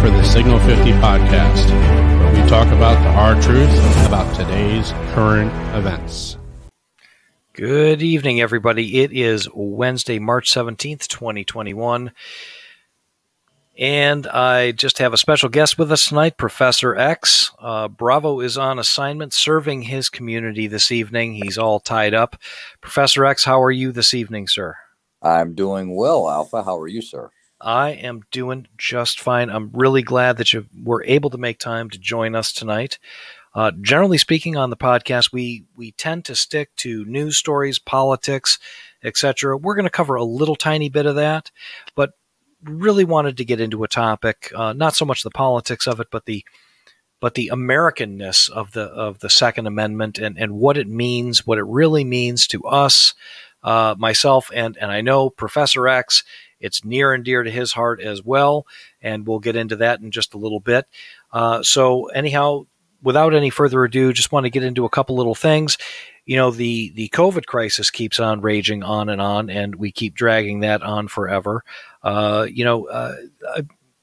for the Signal 50 podcast, where we talk about the hard truth about today's current events. Good evening, everybody. It is Wednesday, March 17th, 2021. And I just have a special guest with us tonight, Professor X. Uh, Bravo is on assignment serving his community this evening. He's all tied up. Professor X, how are you this evening, sir? I'm doing well, Alpha. How are you, sir? I am doing just fine. I'm really glad that you were able to make time to join us tonight. Uh, generally speaking, on the podcast, we we tend to stick to news stories, politics, etc. We're going to cover a little tiny bit of that, but really wanted to get into a topic, uh, not so much the politics of it, but the but the Americanness of the of the Second Amendment and, and what it means, what it really means to us, uh, myself, and and I know Professor X it's near and dear to his heart as well, and we'll get into that in just a little bit. Uh, so, anyhow, without any further ado, just want to get into a couple little things. You know, the the COVID crisis keeps on raging on and on, and we keep dragging that on forever. Uh, you know, uh, I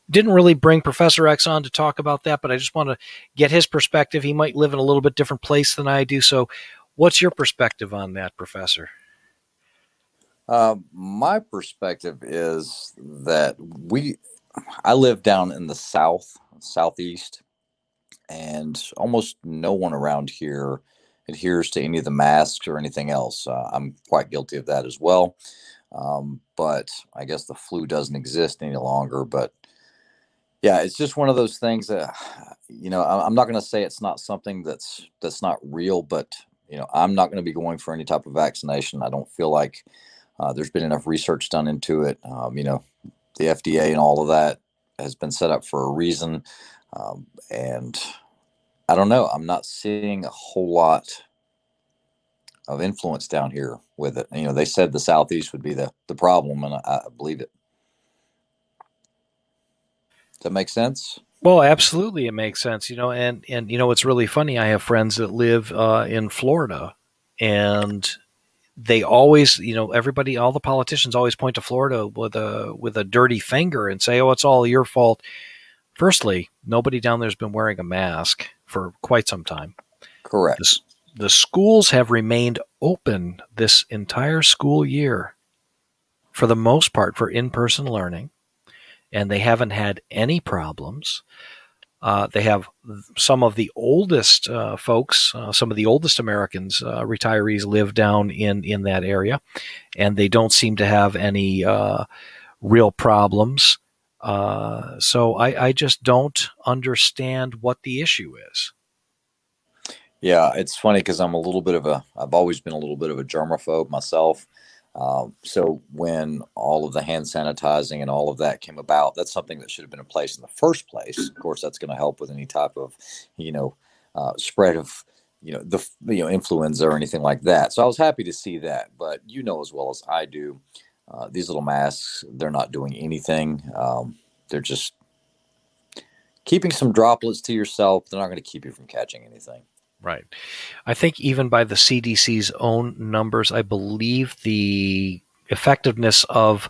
didn't really bring Professor X on to talk about that, but I just want to get his perspective. He might live in a little bit different place than I do. So, what's your perspective on that, Professor? Uh, my perspective is that we, I live down in the south, southeast, and almost no one around here adheres to any of the masks or anything else. Uh, I'm quite guilty of that as well. Um, but I guess the flu doesn't exist any longer. But yeah, it's just one of those things that, you know, I'm not going to say it's not something that's that's not real, but you know, I'm not going to be going for any type of vaccination. I don't feel like uh, there's been enough research done into it. Um, you know, the FDA and all of that has been set up for a reason. Um, and I don't know, I'm not seeing a whole lot of influence down here with it. You know, they said the Southeast would be the, the problem, and I, I believe it. Does that make sense? Well, absolutely, it makes sense. You know, and and you know, it's really funny. I have friends that live uh, in Florida, and they always, you know, everybody, all the politicians always point to Florida with a with a dirty finger and say, "Oh, it's all your fault." Firstly, nobody down there's been wearing a mask for quite some time. Correct. The, the schools have remained open this entire school year, for the most part, for in-person learning, and they haven't had any problems. Uh, they have some of the oldest uh, folks, uh, some of the oldest Americans, uh, retirees live down in, in that area, and they don't seem to have any uh, real problems. So I, I just don't understand what the issue is. Yeah, it's funny because I'm a little bit of a, I've always been a little bit of a germaphobe myself. Um, so when all of the hand sanitizing and all of that came about, that's something that should have been in place in the first place. Of course, that's going to help with any type of, you know, uh, spread of, you know, the you know influenza or anything like that. So I was happy to see that. But you know as well as I do, uh, these little masks, they're not doing anything. Um, they're just keeping some droplets to yourself. They're not going to keep you from catching anything. Right. I think even by the CDC's own numbers, I believe the effectiveness of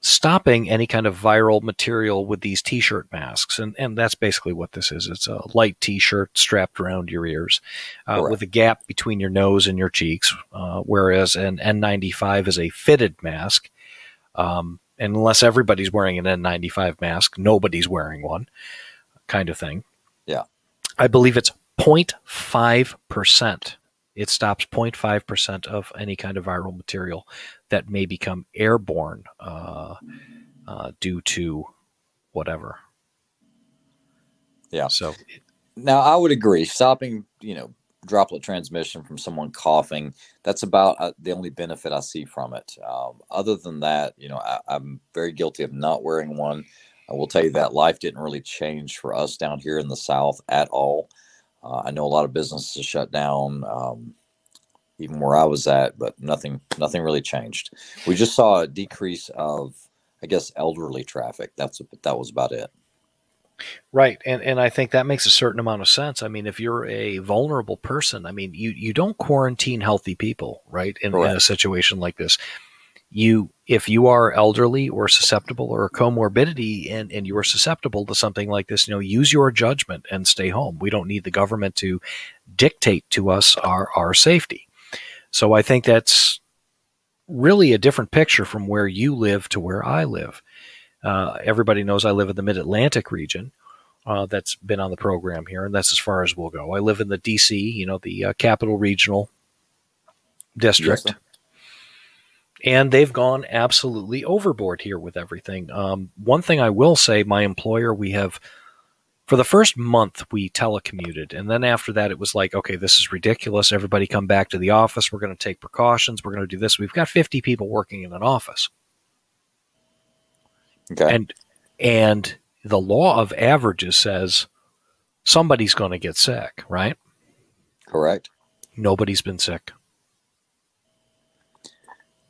stopping any kind of viral material with these t-shirt masks and, and that's basically what this is. It's a light t-shirt strapped around your ears uh, with a gap between your nose and your cheeks uh, whereas an n95 is a fitted mask. Um, unless everybody's wearing an n95 mask nobody's wearing one kind of thing I believe it's 0.5%. It stops 0.5% of any kind of viral material that may become airborne uh, uh, due to whatever. Yeah. So now I would agree. Stopping, you know, droplet transmission from someone coughing, that's about uh, the only benefit I see from it. Um, other than that, you know, I, I'm very guilty of not wearing one. I will tell you that life didn't really change for us down here in the South at all. Uh, I know a lot of businesses shut down, um, even where I was at, but nothing, nothing really changed. We just saw a decrease of, I guess, elderly traffic. That's that was about it. Right, and and I think that makes a certain amount of sense. I mean, if you're a vulnerable person, I mean, you you don't quarantine healthy people, right? In, in a situation like this, you if you are elderly or susceptible or a comorbidity and, and you are susceptible to something like this, you know, use your judgment and stay home. We don't need the government to dictate to us our, our safety. So I think that's really a different picture from where you live to where I live. Uh, everybody knows I live in the mid Atlantic region. Uh, that's been on the program here, and that's as far as we'll go. I live in the DC, you know, the uh, Capital Regional District. Yes, and they've gone absolutely overboard here with everything. Um, one thing I will say, my employer, we have for the first month we telecommuted, and then after that it was like, okay, this is ridiculous. Everybody come back to the office. We're going to take precautions. We're going to do this. We've got fifty people working in an office, okay, and and the law of averages says somebody's going to get sick, right? Correct. Nobody's been sick.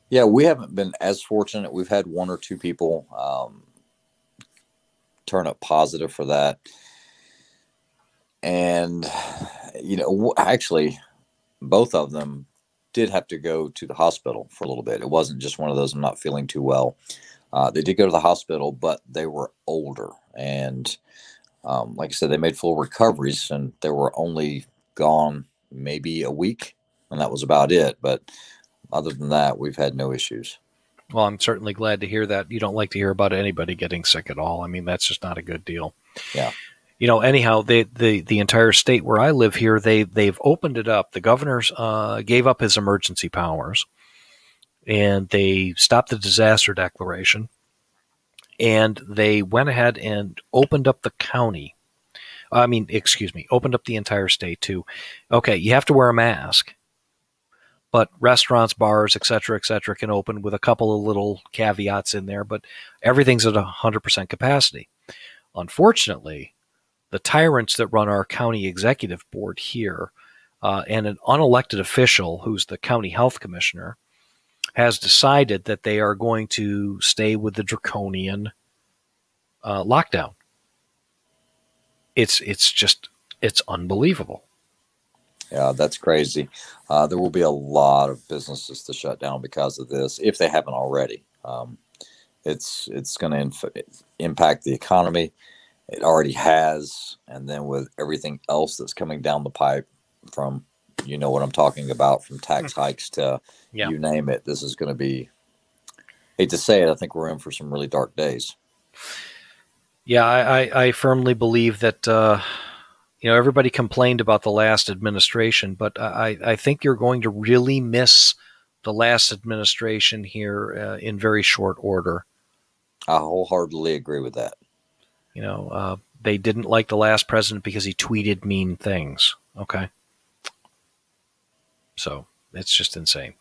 Yeah, we haven't been as fortunate. We've had one or two people um, turn up positive for that. And, you know, actually, both of them did have to go to the hospital for a little bit. It wasn't just one of those, I'm not feeling too well. Uh, they did go to the hospital, but they were older. And um, like I said, they made full recoveries and they were only gone maybe a week. And that was about it. But other than that, we've had no issues. Well, I'm certainly glad to hear that. You don't like to hear about anybody getting sick at all. I mean, that's just not a good deal. Yeah. You know, anyhow, they, the the entire state where I live here, they they've opened it up. The governor's uh, gave up his emergency powers, and they stopped the disaster declaration, and they went ahead and opened up the county. I mean, excuse me, opened up the entire state to, okay, you have to wear a mask, but restaurants, bars, etc., etc., can open with a couple of little caveats in there. But everything's at hundred percent capacity. Unfortunately, the tyrants that run our county executive board here, uh, and an unelected official who's the county health commissioner, has decided that they are going to stay with the draconian uh, lockdown. It's it's just it's unbelievable. Yeah, that's crazy. Uh, there will be a lot of businesses to shut down because of this, if they haven't already. Um, it's it's going to inf- impact the economy. It already has, and then with everything else that's coming down the pipe, from you know what I'm talking about, from tax mm. hikes to yeah. you name it, this is going to be. Hate to say it, I think we're in for some really dark days. Yeah, I, I, I firmly believe that. Uh you know, everybody complained about the last administration, but I, I think you're going to really miss the last administration here uh, in very short order. I wholeheartedly agree with that. You know, uh, they didn't like the last president because he tweeted mean things. Okay. So it's just insane.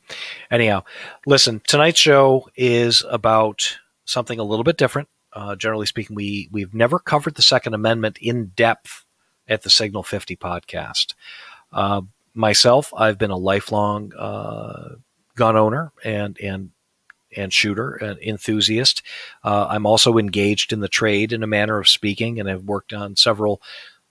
Anyhow, listen, tonight's show is about something a little bit different. Uh, generally speaking, we, we've never covered the Second Amendment in depth at the Signal 50 podcast. Uh, myself, I've been a lifelong uh, gun owner and and and shooter, an enthusiast. Uh, I'm also engaged in the trade in a manner of speaking, and I've worked on several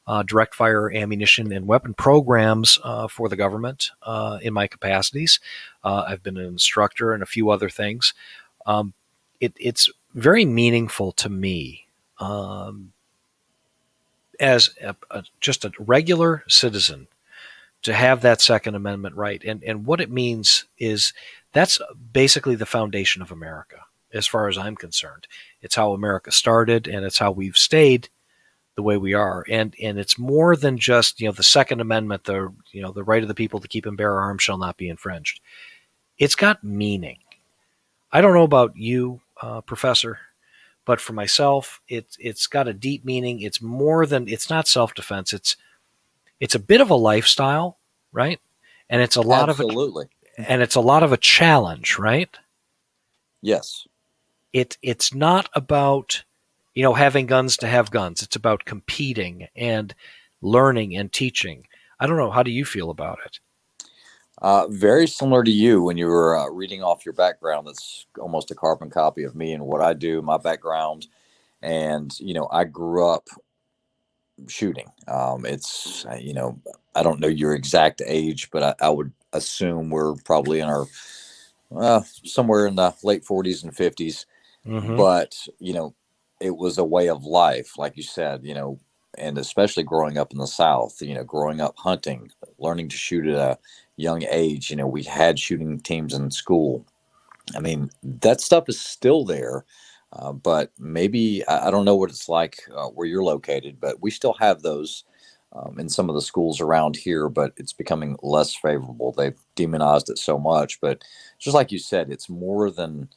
uh, direct fire ammunition and weapon programs uh, for the government uh, in my capacities. I've been an instructor and a few other things. Um, it, it's very meaningful to me um, as a, a, just a regular citizen to have that Second Amendment right. And, and what it means is that's basically the foundation of America, as far as I'm concerned. It's how America started, and it's how we've stayed the way we are. And and it's more than just you know the Second Amendment, the you know the right of the people to keep and bear arms shall not be infringed. It's got meaning. I don't know about you, uh, Professor, but for myself, it's it's got a deep meaning. It's more than it's not self defense. It's it's a bit of a lifestyle, right? And it's a lot Absolutely. of a, and it's a lot of a challenge, right? Yes. It it's not about you know having guns to have guns. It's about competing and learning and teaching. I don't know. How do you feel about it? Uh, very similar to you when you were uh, reading off your background. That's almost a carbon copy of me and what I do, my background. And, you know, I grew up shooting. Um, it's, uh, you know, I don't know your exact age, but I, I would assume we're probably in our uh, somewhere in the late 40s and 50s. Mm-hmm. But, you know, it was a way of life, like you said, you know, and especially growing up in the South, you know, growing up hunting, learning to shoot at a young age. You know, we had shooting teams in school. I mean, that stuff is still there. Uh, but maybe I, I, don't know what it's like uh, where you're located, but we still have those um, in some of the schools around here, but it's becoming less favorable. They've demonized it so much, but just like you said, it's more than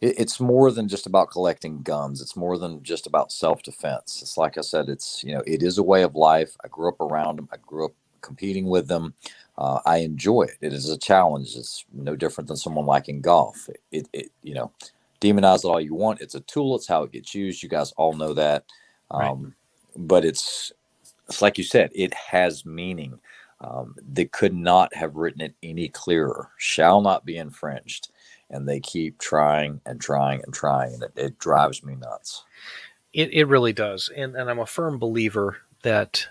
it's more than just about collecting guns. It's more than just about self defense. It's like I said, it's you know it is a way of life. I grew up around them. I grew up competing with them. Uh, I enjoy it. It is a challenge. It's no different than someone liking golf. It, it, you know, demonize it all you want. It's a tool. It's how it gets used. You guys all know that. Um, right. But it's it's like you said, it has meaning. Um, they could not have written it any clearer. Shall not be infringed, and they keep trying and trying and trying, and it, it drives me nuts. It it really does, and and I'm a firm believer that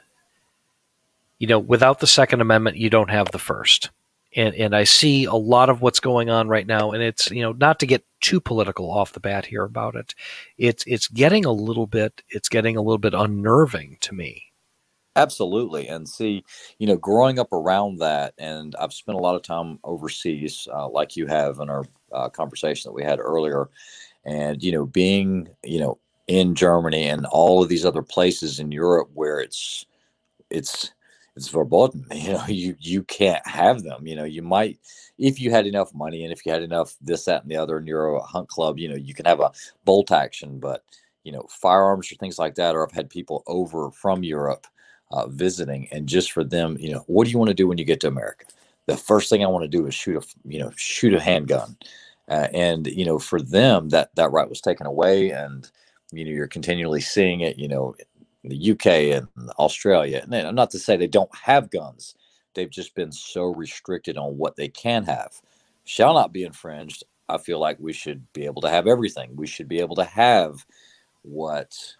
you know without the Second Amendment, you don't have the First. And and I see a lot of what's going on right now, and it's you know not to get too political off the bat here about it, it's it's getting a little bit it's getting a little bit unnerving to me. Absolutely, and see, you know, growing up around that, and I've spent a lot of time overseas, uh, like you have in our uh, conversation that we had earlier, and you know, being you know in Germany and all of these other places in Europe where it's it's it's verboten. You know, you you can't have them. You know, you might if you had enough money and if you had enough this, that, and the other, and you're a hunt club, you know, you can have a bolt action, but you know, firearms or things like that. Or I've had people over from Europe uh, visiting, and just for them, you know, what do you want to do when you get to America? The first thing I want to do is shoot a you know shoot a handgun, uh, and you know, for them that that right was taken away, and you know, you're continually seeing it. You know, the UK and Australia. And not to say they don't have guns, they've just been so restricted on what they can have. Shall not be infringed. I feel like we should be able to have everything. We should be able to have what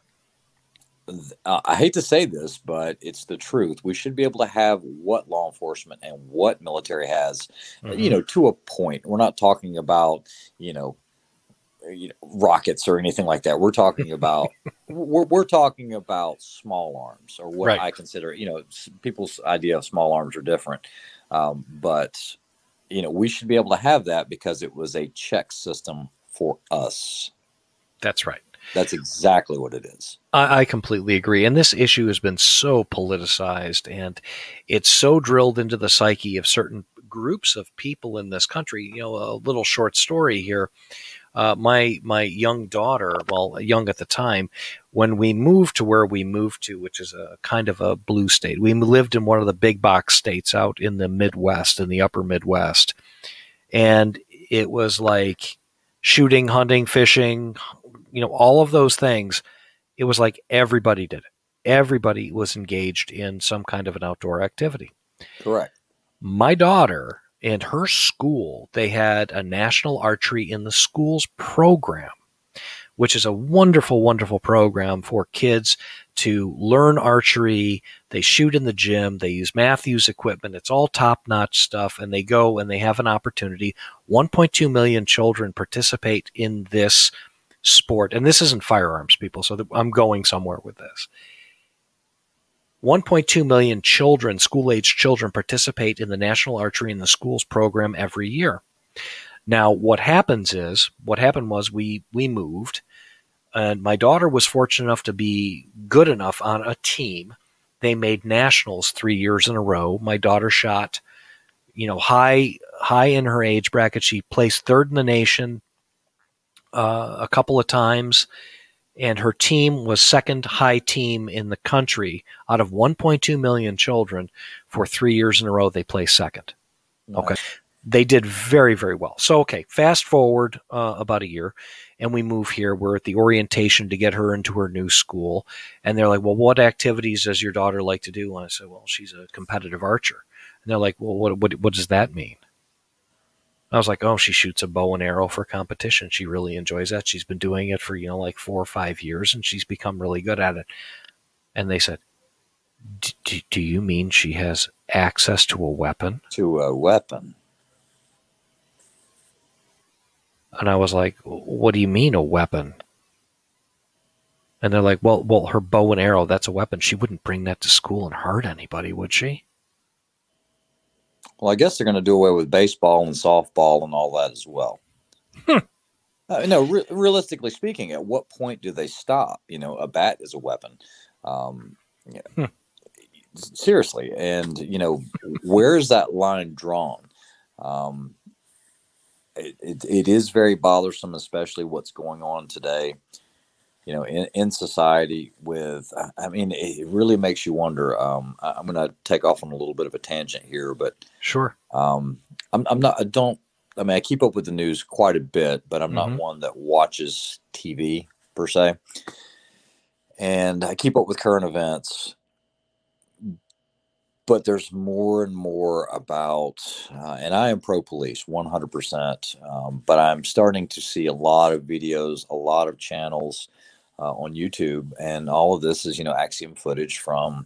uh, I hate to say this, but it's the truth. We should be able to have what law enforcement and what military has, mm-hmm. you know, to a point. We're not talking about, you know, you know, rockets or anything like that. We're talking about we're, we're talking about small arms or what right. I consider. You know, people's idea of small arms are different, um, but you know we should be able to have that because it was a check system for us. That's right. That's exactly what it is. I, I, completely agree. And this issue has been so politicized and it's so drilled into the psyche of certain groups of people in this country. You know, a little short story here uh, my my young daughter, well, young at the time, when we moved to where we moved to, which is a kind of a blue state, we lived in one of the big box states out in the Midwest, in the upper Midwest, and it was like shooting, hunting, fishing, you know, all of those things. It was like everybody did it. Everybody was engaged in some kind of an outdoor activity. Correct. My daughter and her school, they had a national archery in the schools program, which is a wonderful, wonderful program for kids to learn archery. They shoot in the gym. They use Mathews equipment. It's all top notch stuff. And they go and they have an opportunity. 1.2 million children participate in this sport. And this isn't firearms, people. So I'm going somewhere with this. 1.2 million children, school age children, participate in the National Archery in the Schools program every year. Now, what happens is, what happened was we, we moved, and my daughter was fortunate enough to be good enough on a team. They made nationals three years in a row. My daughter shot, you know, high high in her age bracket. She placed third in the nation uh, a couple of times and her team was second high team in the country out of 1.2 million children for three years in a row they placed second. Nice. okay they did very very well. So okay fast forward uh, about a year and we move here. We're at the orientation to get her into her new school and they're like well what activities does your daughter like to do? And i said well she's a competitive archer. And they're like well what, what, what does that mean I was like, oh, she shoots a bow and arrow for competition. She really enjoys that. She's been doing it for, you know, like four or five years and she's become really good at it. And they said, do you mean she has access to a weapon? To a weapon. And I was like, what do you mean a weapon? And they're like, well, well, her bow and arrow, that's a weapon. She wouldn't bring that to school and hurt anybody, would she? Well, I guess they're going to do away with baseball and softball and all that as well. Hmm. Uh, no, re- realistically speaking, at what point do they stop? You know, a bat is a weapon. Um, yeah, Hmm. Seriously, and you know, where is that line drawn? Um, it, it, it is very bothersome, especially what's going on today. You know, in, in society with, I mean, it really makes you wonder. Um, I'm going to take off on a little bit of a tangent here, but Sure. um, I'm, I'm not, I don't, I mean, I keep up with the news quite a bit, but I'm Mhm. not one that watches TV per se. And I keep up with current events, but there's more and more about, uh, and I am pro police 100%, um, but I'm starting to see a lot of videos, a lot of channels uh, on YouTube, and all of this is, you know, Axon footage from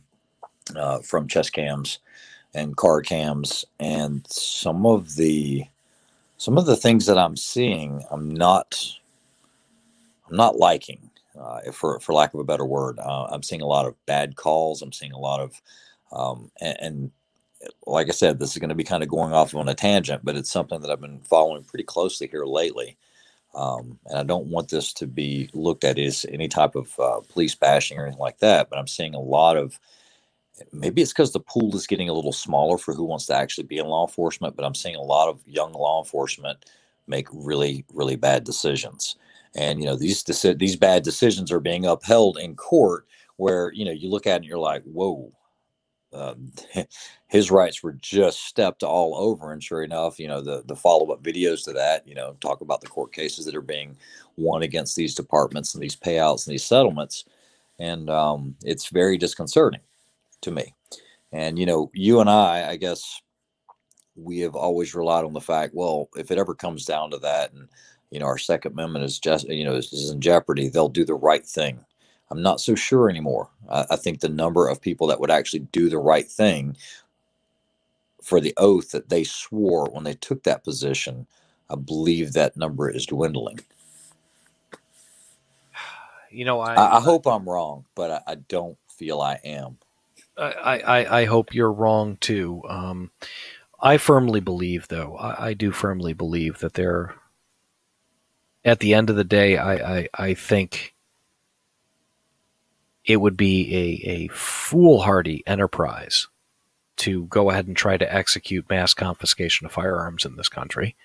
uh, from chest cams and car cams, and some of the some of the things that I'm seeing, I'm not I'm not liking, uh, for for lack of a better word. Uh, I'm seeing a lot of bad calls. I'm seeing a lot of um, and, and like I said, this is going to be kind of going off on a tangent, but it's something that I've been following pretty closely here lately. Um, and I don't want this to be looked at as any type of uh, police bashing or anything like that. But I'm seeing a lot of maybe it's because the pool is getting a little smaller for who wants to actually be in law enforcement. But I'm seeing a lot of young law enforcement make really, really bad decisions. And you know these deci- these bad decisions are being upheld in court, where you know you look at it and you're like, whoa, uh, his rights were just stepped all over. And sure enough, you know, the, the follow up videos to that, you know, talk about the court cases that are being won against these departments and these payouts and these settlements. And um, it's very disconcerting to me. And, you know, you and I, I guess we have always relied on the fact, well, if it ever comes down to that and, you know, our Second Amendment is just, you know, is, is in jeopardy, they'll do the right thing. I'm not so sure anymore. I, I think the number of people that would actually do the right thing for the oath that they swore when they took that position, I believe that number is dwindling. You know, I, I, I hope I'm wrong, but I, I don't feel I am. I, I, I hope you're wrong too. Um, I firmly believe, though, I, I do firmly believe that there. At the end of the day, I, I, I think it would be a, a foolhardy enterprise to go ahead and try to execute mass confiscation of firearms in this country.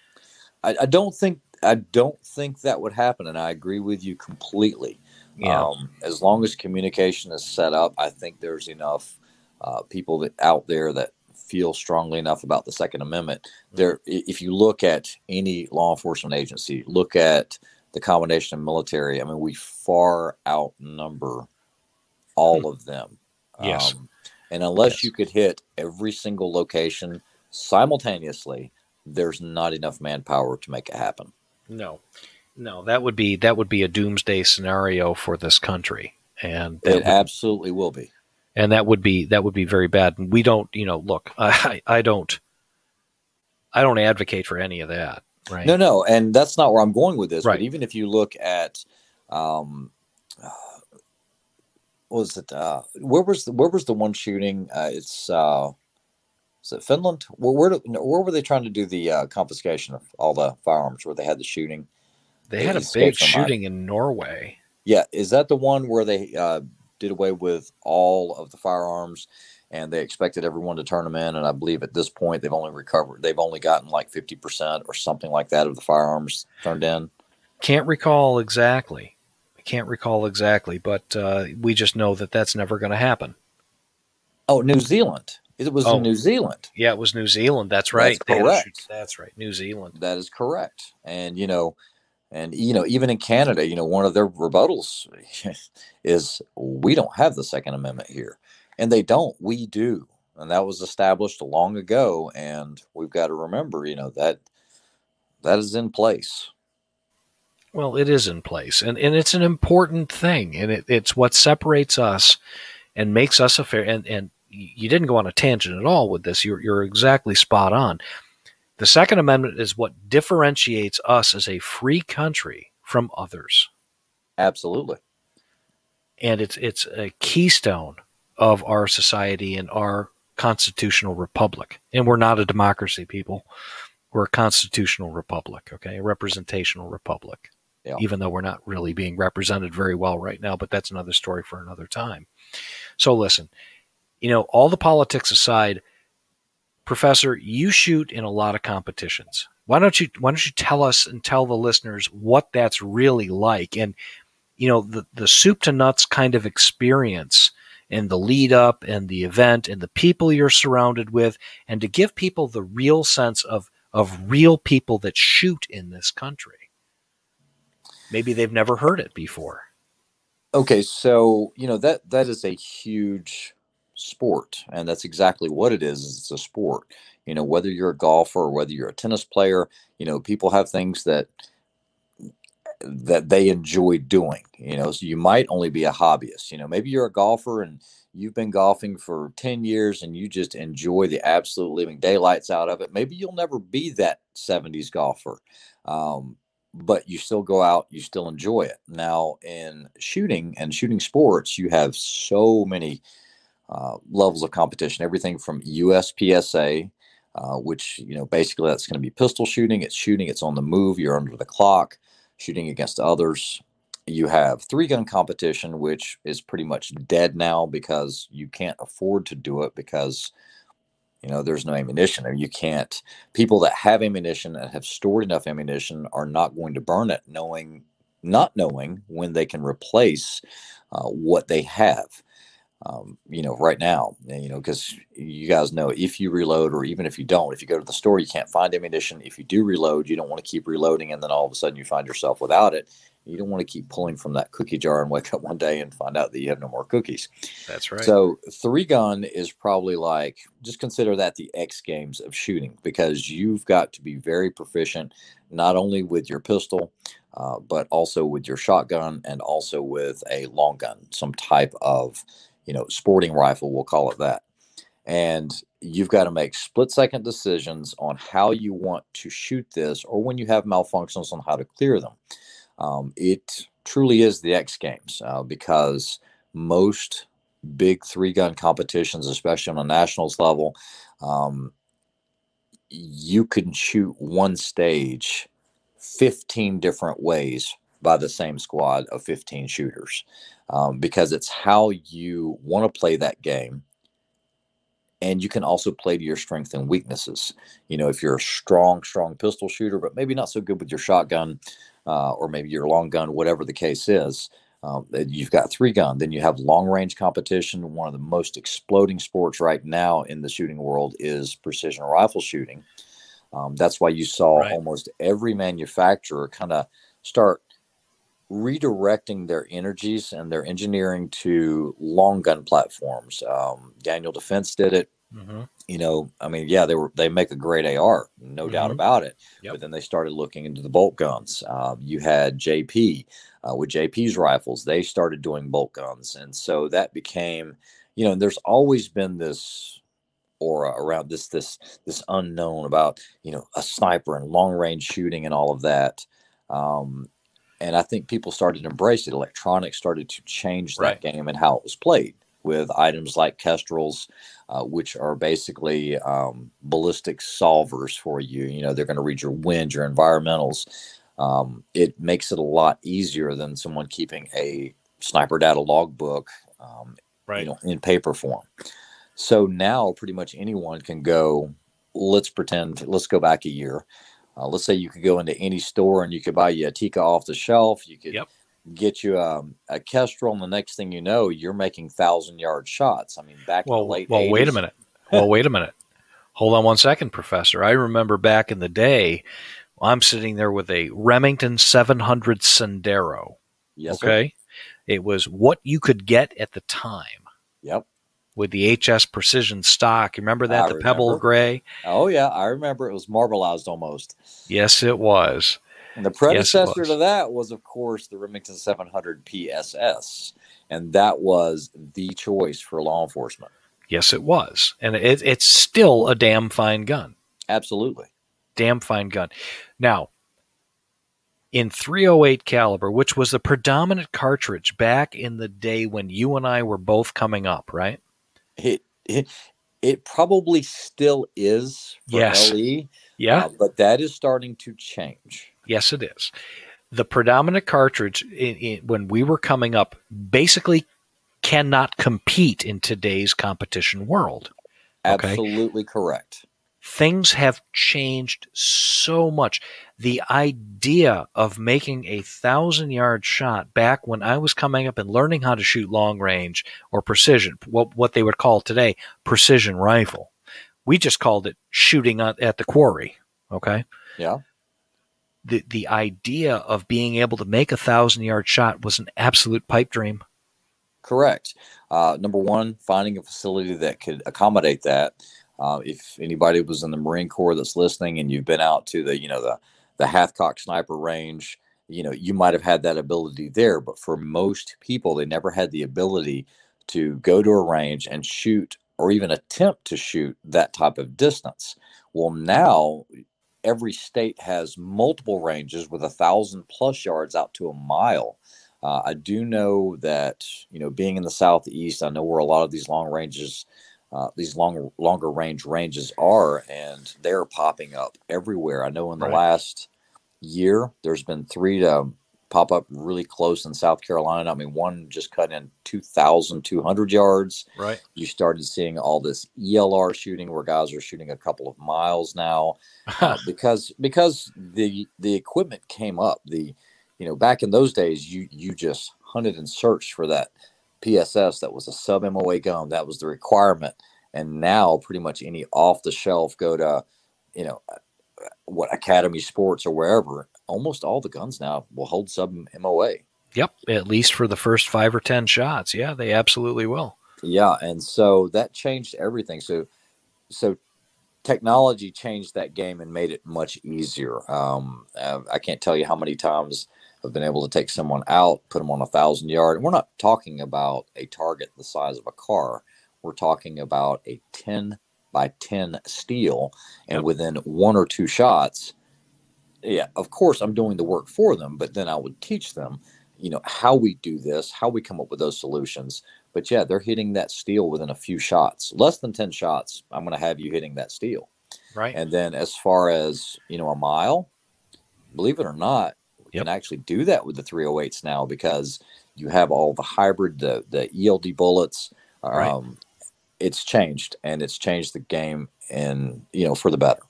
I, I don't think I don't think that would happen, and I agree with you completely. Yeah. Um, as long as communication is set up, I think there's enough uh, people that out there that feel strongly enough about the Second Amendment. There, if you look at any law enforcement agency, look at the combination of military. I mean, we far outnumber all of them. Yes. Um, and unless Yes. you could hit every single location simultaneously, there's not enough manpower to make it happen. No, no, that would be that would be a doomsday scenario for this country, and It would, absolutely will be. and that would be that would be very bad. And we don't, you know, look, I I don't, I don't advocate for any of that, right? No, no, and that's not where I'm going with this. Right. But even if you look at, um, was it? Uh, where was the where was the one shooting? Uh, it's uh, is it Finland? Where where, do- where were they trying to do the uh, confiscation of all the firearms? Where they had the shooting? they had a big shooting in Norway. Yeah, is that the one where they uh, did away with all of the firearms? And they expected everyone to turn them in, and I believe at this point they've only recovered. They've only gotten like fifty percent or something like that of the firearms turned in. Can't recall exactly. I can't recall exactly, but uh, we just know that that's never going to happen. Oh, New Zealand. It was Oh. in New Zealand. Yeah, it was New Zealand. That's right. That's They had a correct. That's right. New Zealand. That is correct. And you know, and you know, even in Canada, you know, one of their rebuttals is we don't have the Second Amendment here, and they don't. We do, and that was established long ago. And we've got to remember, you know, that that is in place. Well, it is in place, and, and it's an important thing, and it, it's what separates us and makes us a fair. And, and you didn't go on a tangent at all with this. You're, you're exactly spot on. The Second Amendment is what differentiates us as a free country from others. Absolutely. And it's it's a keystone of our society and our constitutional republic. And we're not a democracy, people. We're a constitutional republic, okay? A representational republic. Yeah. Even though we're not really being represented very well right now, but that's another story for another time. So listen, you know, all the politics aside, Professor, you shoot in a lot of competitions. Why don't you why don't you tell us and tell the listeners what that's really like and you know the the soup to nuts kind of experience and the lead up and the event and the people you're surrounded with and to give people the real sense of of real people that shoot in this country. Maybe they've never heard it before. Okay, so you know that that is a huge sport and that's exactly what it is it's a sport. You know whether you're a golfer or whether you're a tennis player you know people have things that that they enjoy doing you know so you might only be a hobbyist. You know maybe you're a golfer and you've been golfing for 10 years and you just enjoy the absolute living daylights out of it. Maybe you'll never be that 70s golfer. Um, but you still go out you still enjoy it now in shooting and shooting sports you have so many uh, levels of competition, everything from USPSA, uh, which you know basically that's going to be pistol shooting. It's shooting. It's on the move. You're under the clock, shooting against others. You have three gun competition, which is pretty much dead now because you can't afford to do it because you know there's no ammunition or you can't people that have ammunition and have stored enough ammunition are not going to burn it knowing not knowing when they can replace uh, what they have um, you know, right now, you know, because you guys know if you reload or even if you don't, if you go to the store, you can't find ammunition. If you do reload, you don't want to keep reloading and then all of a sudden you find yourself without it. You don't want to keep pulling from that cookie jar and wake up one day and find out that you have no more cookies. That's right. So, three gun is probably like, just consider that the X games of shooting because you've got to be very proficient, not only with your pistol, uh, but also with your shotgun and also with a long gun, some type of you know, sporting rifle, we'll call it that. And you've got to make split second decisions on how you want to shoot this or when you have malfunctions on how to clear them. Um, it truly is the X Games uh, because most big three gun competitions, especially on a nationals level, um, you can shoot one stage 15 different ways by the same squad of 15 shooters um, because it's how you want to play that game. And you can also play to your strengths and weaknesses. You know, if you're a strong, strong pistol shooter, but maybe not so good with your shotgun uh, or maybe your long gun, whatever the case is, um, you've got three gun. Then you have long range competition. One of the most exploding sports right now in the shooting world is precision rifle shooting. Um, that's why you saw right. almost every manufacturer kind of start redirecting their energies and their engineering to long gun platforms. Um, Daniel Defense did it. Mm-hmm. You know, I mean, yeah, they were they make a great AR, no mm-hmm. doubt about it. Yep. But then they started looking into the bolt guns. Uh, you had JP uh, with JP's rifles; they started doing bolt guns, and so that became, you know, there's always been this aura around this this this unknown about you know a sniper and long range shooting and all of that. Um, and I think people started to embrace it. Electronics started to change that right. game and how it was played with items like Kestrels, uh, which are basically um, ballistic solvers for you. You know, they're going to read your wind, your environmentals. Um, it makes it a lot easier than someone keeping a sniper data logbook, um, right. you know, in paper form. So now, pretty much anyone can go. Let's pretend. Let's go back a year uh, let's say you could go into any store and you could buy you a Tikka off the shelf. You could yep. Get you a, um, a Kestrel, and the next thing you know, you're making thousand yard shots. I mean, back well, in the late well, 80s, wait a minute. Well, wait a minute. Hold on one second, Professor. I remember back in the day, I'm sitting there with a Remington 700 Sendero. Yes. Okay. Sir. It was what you could get at the time. Yep with the HS Precision stock. You remember that? I the remember. pebble gray? Oh, yeah. I remember it was marbleized almost. Yes, it was. And the predecessor yes, to that was, of course, the Remington 700 PSS. And that was the choice for law enforcement. Yes, it was. And it, it's still a damn fine gun. Absolutely. damn fine gun. Now, in 308 caliber, which was the predominant cartridge back in the day when you and I were both coming up, right? It it, it probably still is for Yes. LE, Yeah. uh, but that is starting to change. Yes, it is. The predominant cartridge in, in, when we were coming up basically cannot compete in today's competition world. Okay. Absolutely correct. Things have changed so much. The idea of making a thousand yard shot back when I was coming up and learning how to shoot long range or precision, what, what they would call today precision rifle, we just called it shooting at at the quarry. Okay. Yeah. The the idea of being able to make a thousand yard shot was an absolute pipe dream. Correct. Uh, number one, finding a facility that could accommodate that. Uh, if anybody was in the Marine Corps that's listening, and you've been out to the, you know, the the Hathcock sniper range, you know, you might have had that ability there. But for most people, they never had the ability to go to a range and shoot, or even attempt to shoot that type of distance. Well, now every state has multiple ranges with a thousand plus yards out to a mile. Uh, I do know that you know, being in the southeast, I know where a lot of these long ranges, uh, these long longer range ranges are, and they're popping up everywhere. I know in the Right. last year, there's been three to pop up really close in South Carolina. I mean, one just cut in 2,200 yards. Right. You started seeing all this ELR shooting where guys are shooting a couple of miles now uh, because because the the equipment came up. The you know back in those days, you you just hunted and searched for that PSS that was a sub MOA gun. That was the requirement. And now, pretty much any off the shelf, go to you know uh, what Academy Sports or wherever. Almost all the guns now will hold sub MOA. yep. At least for the first five or ten shots. Yeah, they absolutely will. Yeah, and so that changed everything. So, so technology changed that game and made it much easier. Um, uh, I can't tell you how many times I've been able to take someone out, put them on a thousand yard. And we're not talking about a target the size of a car. We're talking about a ten by ten steel, and Yep. within one or two shots, yeah, of course I'm doing the work for them, but then I would teach them, you know, how we do this, how we come up with those solutions. But yeah, they're hitting that steel within a few shots, less than 10 shots. I'm going to have you hitting that steel. Right. And then as far as, you know, a mile, believe it or not, you Yep. can actually do that with the 308s now because you have all the hybrid, the, the ELD bullets. Um, Right. It's changed and it's changed the game and, you know, for the better.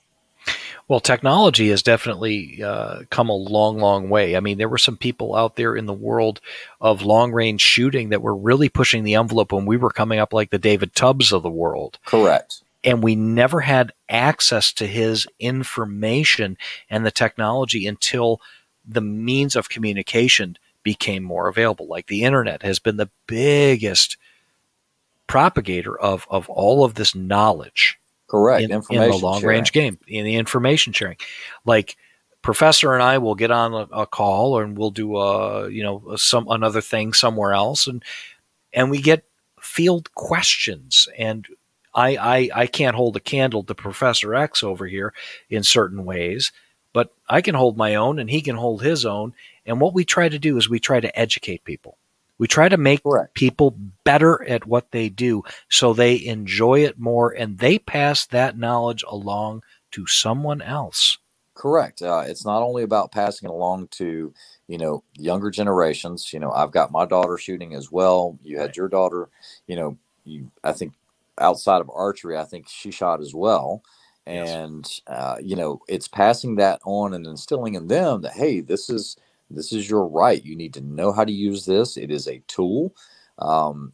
Well, technology has definitely uh, come a long, long way. I mean, there were some people out there in the world of long range shooting that were really pushing the envelope when we were coming up, like the David Tubbs of the world. Correct. and we never had access to his information and the technology until the means of communication became more available. Like the internet has been the biggest propagator of, of all of this knowledge Correct. in, in the long sharing. range game, in the information sharing. Like Professor and I will get on a, a call and we'll do a you know some another thing somewhere else, and and we get field questions and. I, I, I can't hold a candle to Professor X over here in certain ways, but I can hold my own and he can hold his own. And what we try to do is we try to educate people. We try to make Correct. people better at what they do so they enjoy it more and they pass that knowledge along to someone else. Correct. Uh, it's not only about passing it along to, you know, younger generations. You know, I've got my daughter shooting as well. You had Right. your daughter. You know, you. I think outside of archery, I think she shot as well. Yes. And uh, you know, it's passing that on and instilling in them that hey, this is this is your right. You need to know how to use this. It is a tool. Um,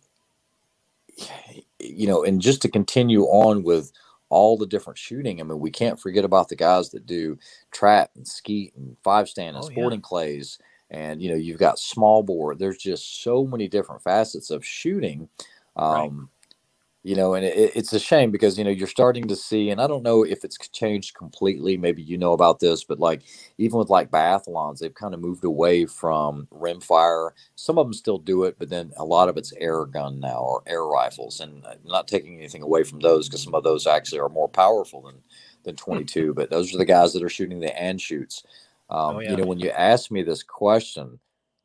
you know, and just to continue on with all the different shooting. I mean, we can't forget about the guys that do trap and skeet and five stand and Oh, yeah. sporting clays. And you know, you've got small bore. There's just so many different facets of shooting. Um, Right. You know, and it, it's a shame because you know you're starting to see, and I don't know if it's changed completely. Maybe you know about this, but like even with like biathlons, they've kind of moved away from rimfire. Some of them still do it, but then a lot of it's air gun now or air rifles. And I'm not taking anything away from those because some of those actually are more powerful than than 22, but those are the guys that are shooting the Anschutz. Um, Oh, yeah. You know, when you ask me this question,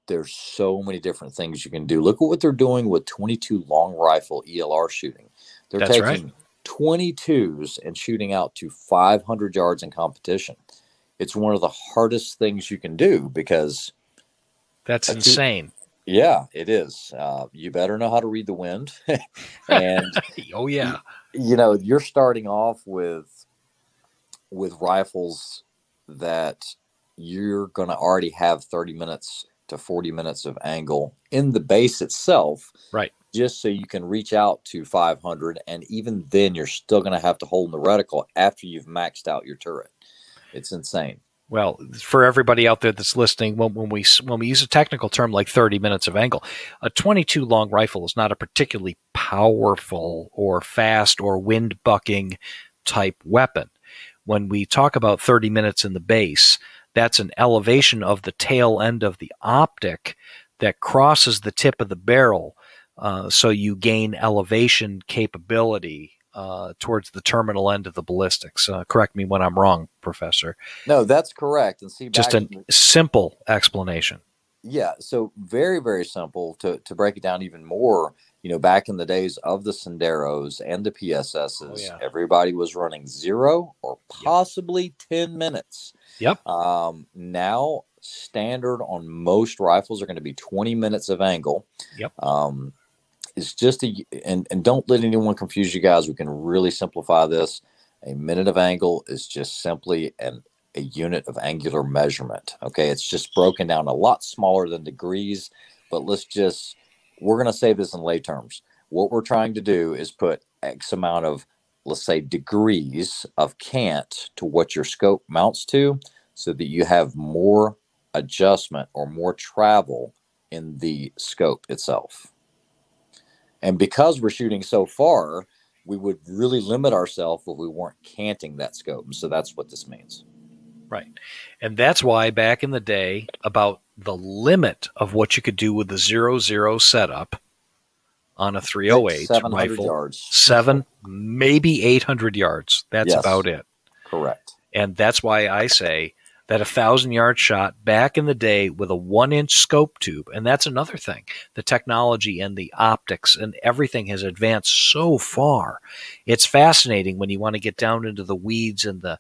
there's so many different things you can do. Look at what they're doing with 22 long rifle ELR shooting. They're That's right. taking 22s and shooting out to 500 yards in competition. It's one of the hardest things you can do because That's insane. yeah, it is. Uh, you better know how to read the wind. and Oh yeah. you know, you're starting off with with rifles that you're going to already have 30 minutes to 40 minutes of angle in the base itself. Right. Just so you can reach out to 500 and even then you're still going to have to hold in the reticle after you've maxed out your turret. It's insane. Well, for everybody out there that's listening, when, when we when we use a technical term like 30 minutes of angle, a 22 long rifle is not a particularly powerful or fast or wind bucking type weapon. When we talk about 30 minutes in the base, that's an elevation of the tail end of the optic that crosses the tip of the barrel, uh, so you gain elevation capability uh, towards the terminal end of the ballistics. Uh, correct me when I'm wrong, Professor No, that's correct. And see, just a simple explanation. Yeah, so very very simple to to break it down even more. You know, back in the days of the Senderos and the PSSs, Oh, yeah. everybody was running zero or possibly ten minutes. Yep. Um, now standard on most rifles are going to be twenty minutes of angle. Yep. Um, it's just a and and don't let anyone confuse you guys. We can really simplify this. A minute of angle is just simply an a unit of angular measurement. Okay, it's just broken down a lot smaller than degrees, but let's just we're going to say this in lay terms. What we're trying to do is put X amount of let's say degrees of cant to what your scope mounts to so that you have more adjustment or more travel in the scope itself. And because we're shooting so far, we would really limit ourselves if we weren't canting that scope. So that's what this means. Right. And that's why back in the day, about the limit of what you could do with the zero zero setup on a 308 700 rifle, yards. seven, maybe 800 yards. That's Yes. about it. Correct. And that's why I say that a thousand yard shot back in the day with a one inch scope tube, and that's another thing. The technology and the optics and everything has advanced so far. It's fascinating when you want to get down into the weeds and the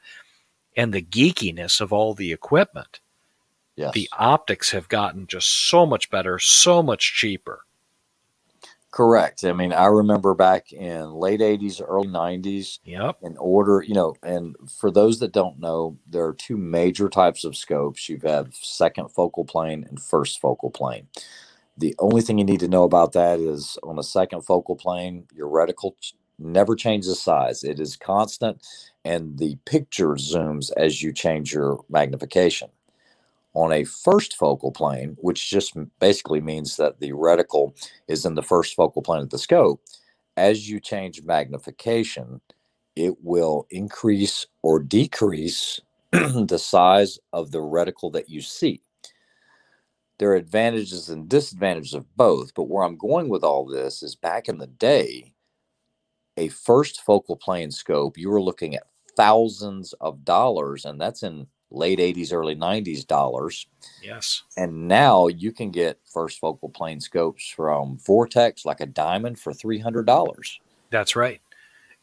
and the geekiness of all the equipment. Yes. The optics have gotten just so much better, so much cheaper. Correct. I mean, I remember back in late 80s, early 90s, Yep. in order, you know, and for those that don't know, there are two major types of scopes. You have second focal plane and first focal plane. The only thing you need to know about that is on a second focal plane, your reticle never changes size. It is constant and the picture zooms as you change your magnification. On a first focal plane, which just basically means that the reticle is in the first focal plane of the scope, as you change magnification, it will increase or decrease the size of the reticle that you see. There are advantages and disadvantages of both, but where I'm going with all this is back in the day, a first focal plane scope, you were looking at thousands of dollars, and that's in late 80s, early 90s dollars. Yes. And now you can get first focal plane scopes from Vortex, like a diamond, for $300. That's right.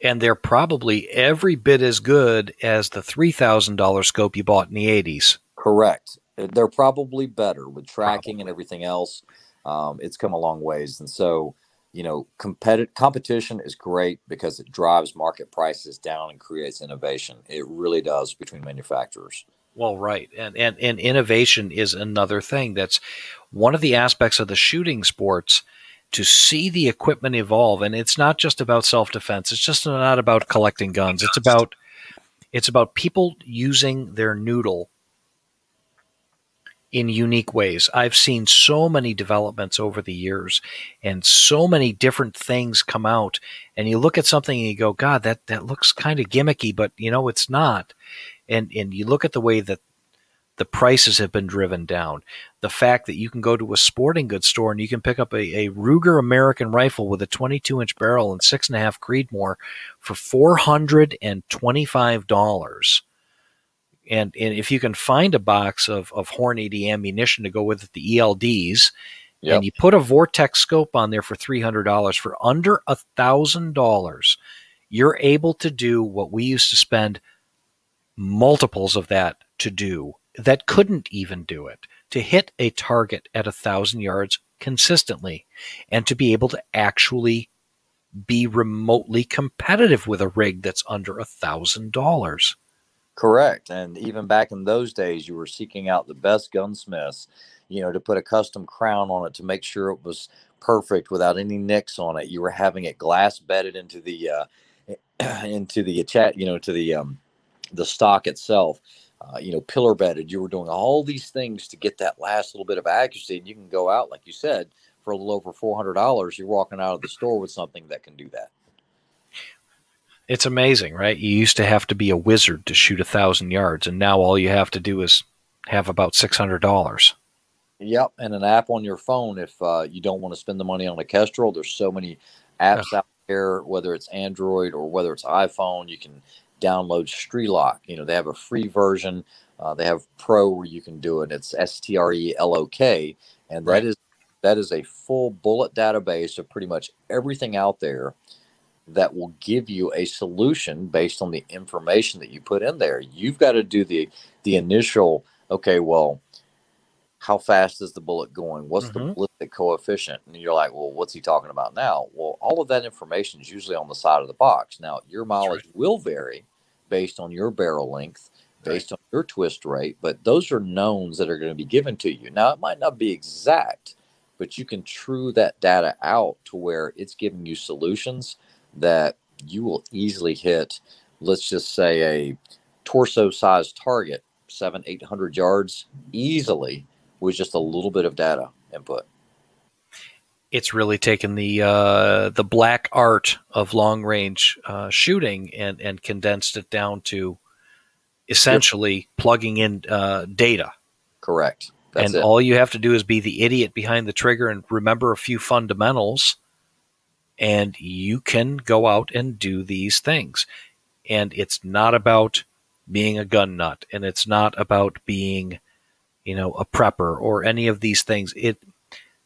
And they're probably every bit as good as the $3,000 scope you bought in the 80s. Correct. They're probably better with tracking and everything else. Um, it's come a long ways, and so you know, competitive competition is great because it drives market prices down and creates innovation. It really does between manufacturers. Well, right. And, and, and innovation is another thing. That's one of the aspects of the shooting sports to see the equipment evolve. And it's not just about self defense. It's just not about collecting guns. It's about, it's about people using their noodle in unique ways. I've seen so many developments over the years and so many different things come out. And you look at something and you go, God, that, that looks kind of gimmicky, but you know, it's not. And, and you look at the way that the prices have been driven down. The fact that you can go to a sporting goods store and you can pick up a, a Ruger American rifle with a 22 inch barrel and six and a half Creedmoor for $425. And, and if you can find a box of, of Hornady ammunition to go with it, the ELDs, Yep. and you put a vortex scope on there for $300 for under a thousand dollars you're able to do what we used to spend multiples of that to do that couldn't even do it. To hit a target at a thousand yards consistently and to be able to actually be remotely competitive with a rig that's under a thousand dollars. Correct. And even back in those days you were seeking out the best gunsmiths you know to put a custom crown on it to make sure it was perfect without any nicks on it. You were having it glass bedded into the uh, into the chat, you know, to the um, the stock itself. Uh, you know, pillar bedded. You were doing all these things to get that last little bit of accuracy, and you can go out, like you said, for a little over four hundred dollars. You're walking out of the store with something that can do that. It's amazing, right? You used to have to be a wizard to shoot a thousand yards, and now all you have to do is have about six hundred dollars. Yep, and an app on your phone if uh, you don't want to spend the money on a Kestrel. There's so many apps out there, whether it's Android or whether it's iPhone. You can download Strelok. You know, they have a free version. Uh, they have Pro where you can do it. It's S T R E L O K, and that right. is that is a full bullet database of pretty much everything out there that will give you a solution based on the information that you put in there. You've got to do the the initial. Okay, well, how fast is the bullet going? What's mm-hmm. the ballistic coefficient? And you're like, well, what's he talking about now? Well, all of that information is usually on the side of the box. Now, your mileage right. will vary based on your barrel length, based right. on your twist rate, but those are knowns that are going to be given to you. Now, it might not be exact, but you can true that data out to where it's giving you solutions that you will easily hit, let's just say, a torso sized target, seven, 800 yards easily with just a little bit of data input. It's really taken the uh, the black art of long range uh, shooting and and condensed it down to essentially yep. plugging in uh, data. Correct. That's and it. all you have to do is be the idiot behind the trigger and remember a few fundamentals, and you can go out and do these things. And it's not about being a gun nut, and it's not about being you know, a prepper or any of these things. It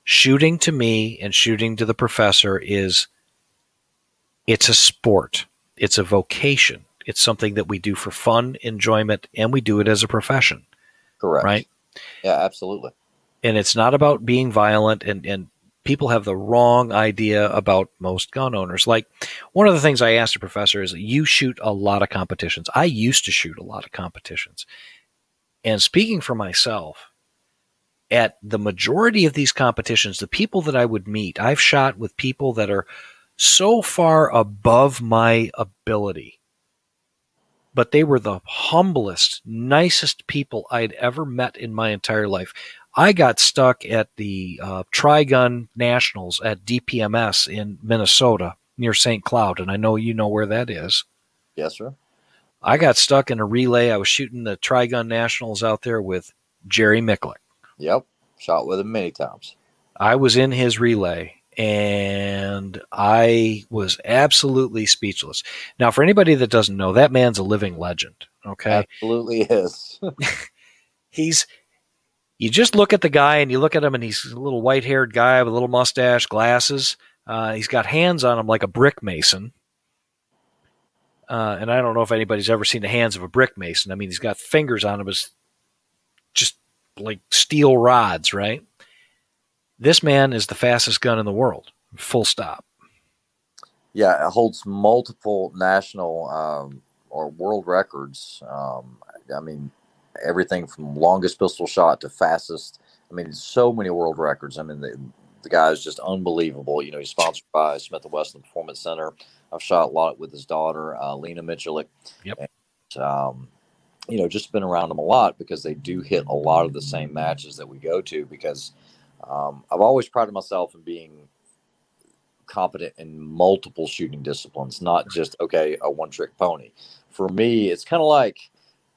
shooting to me and shooting to the professor is it's a sport. It's a vocation. It's something that we do for fun, enjoyment, and we do it as a profession. Correct. Right? Yeah, absolutely. And it's not about being violent and, and people have the wrong idea about most gun owners. Like one of the things I asked a professor is you shoot a lot of competitions. I used to shoot a lot of competitions. And speaking for myself, at the majority of these competitions, the people that I would meet, I've shot with people that are so far above my ability. But they were the humblest, nicest people I'd ever met in my entire life. I got stuck at the uh, Trigun Nationals at DPMS in Minnesota near St. Cloud, and I know you know where that is. Yes, sir. I got stuck in a relay. I was shooting the Trigun Nationals out there with Jerry Miculek. Yep, shot with him many times. I was in his relay and I was absolutely speechless. Now, for anybody that doesn't know, that man's a living legend. Okay, absolutely is. he's you just look at the guy and you look at him and he's a little white haired guy with a little mustache, glasses. Uh, he's got hands on him like a brick mason. Uh, and I don't know if anybody's ever seen the hands of a brick mason. I mean, he's got fingers on him as just like steel rods, right? This man is the fastest gun in the world. Full stop. Yeah, it holds multiple national um, or world records. Um, I mean, everything from longest pistol shot to fastest. I mean, so many world records. I mean, the, the guy is just unbelievable. You know, he's sponsored by Smith & Wesson Performance Center. I've shot a lot with his daughter, uh, Lena Miculek. Yep. And, um, you know, just been around them a lot because they do hit a lot of the same matches that we go to. Because um, I've always prided myself in being competent in multiple shooting disciplines, not just okay a one trick pony. For me, it's kind of like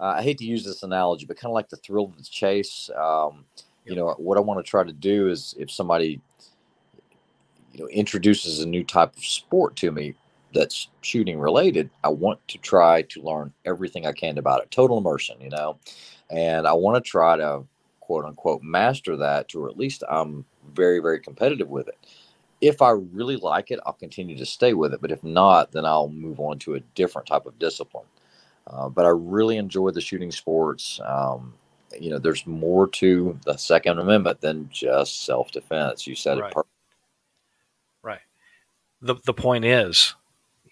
uh, I hate to use this analogy, but kind of like the thrill of the chase. Um, you know, what I want to try to do is if somebody, you know, introduces a new type of sport to me that's shooting related, I want to try to learn everything I can about it. Total immersion, you know, and I want to try to quote unquote master that to, or at least I'm very, very competitive with it. If I really like it, I'll continue to stay with it. But if not, then I'll move on to a different type of discipline. Uh, but I really enjoy the shooting sports. Um, you know, there's more to the Second Amendment than just self defense. You said right. it perfect. The the point is,